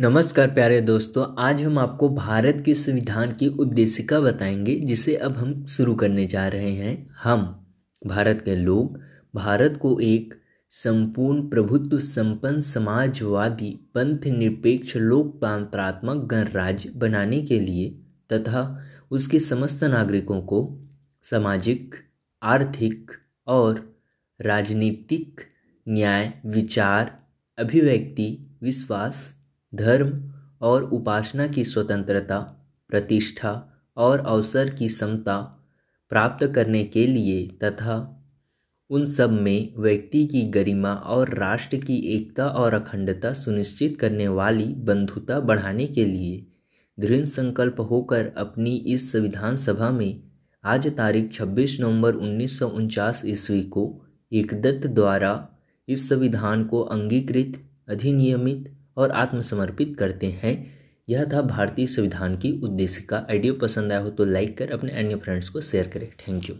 नमस्कार प्यारे दोस्तों, आज हम आपको भारत के संविधान की उद्देशिका बताएँगे, जिसे अब हम शुरू करने जा रहे हैं। हम, भारत के लोग, भारत को एक संपूर्ण प्रभुत्व संपन्न समाजवादी पंथ निरपेक्ष लोकतंत्रात्मक गणराज्य बनाने के लिए तथा उसके समस्त नागरिकों को सामाजिक, आर्थिक और राजनीतिक न्याय, विचार, अभिव्यक्ति, विश्वास धर्म और उपासना की स्वतंत्रता, प्रतिष्ठा और अवसर की समता प्राप्त करने के लिए तथा उन सब में व्यक्ति की गरिमा और राष्ट्र की एकता और अखंडता सुनिश्चित करने वाली बंधुता बढ़ाने के लिए दृढ़ संकल्प होकर अपनी इस संविधान सभा में आज तारीख 26 नवंबर उन्नीस सौ उनचास ईस्वी को एकदत्त द्वारा इस संविधान को अंगीकृत, अधिनियमित और आत्मसमर्पित करते हैं। यह था भारतीय संविधान की उद्देश्य का आइडियो पसंद आया हो तो लाइक कर, अपने अन्य फ्रेंड्स को शेयर करें। Thank you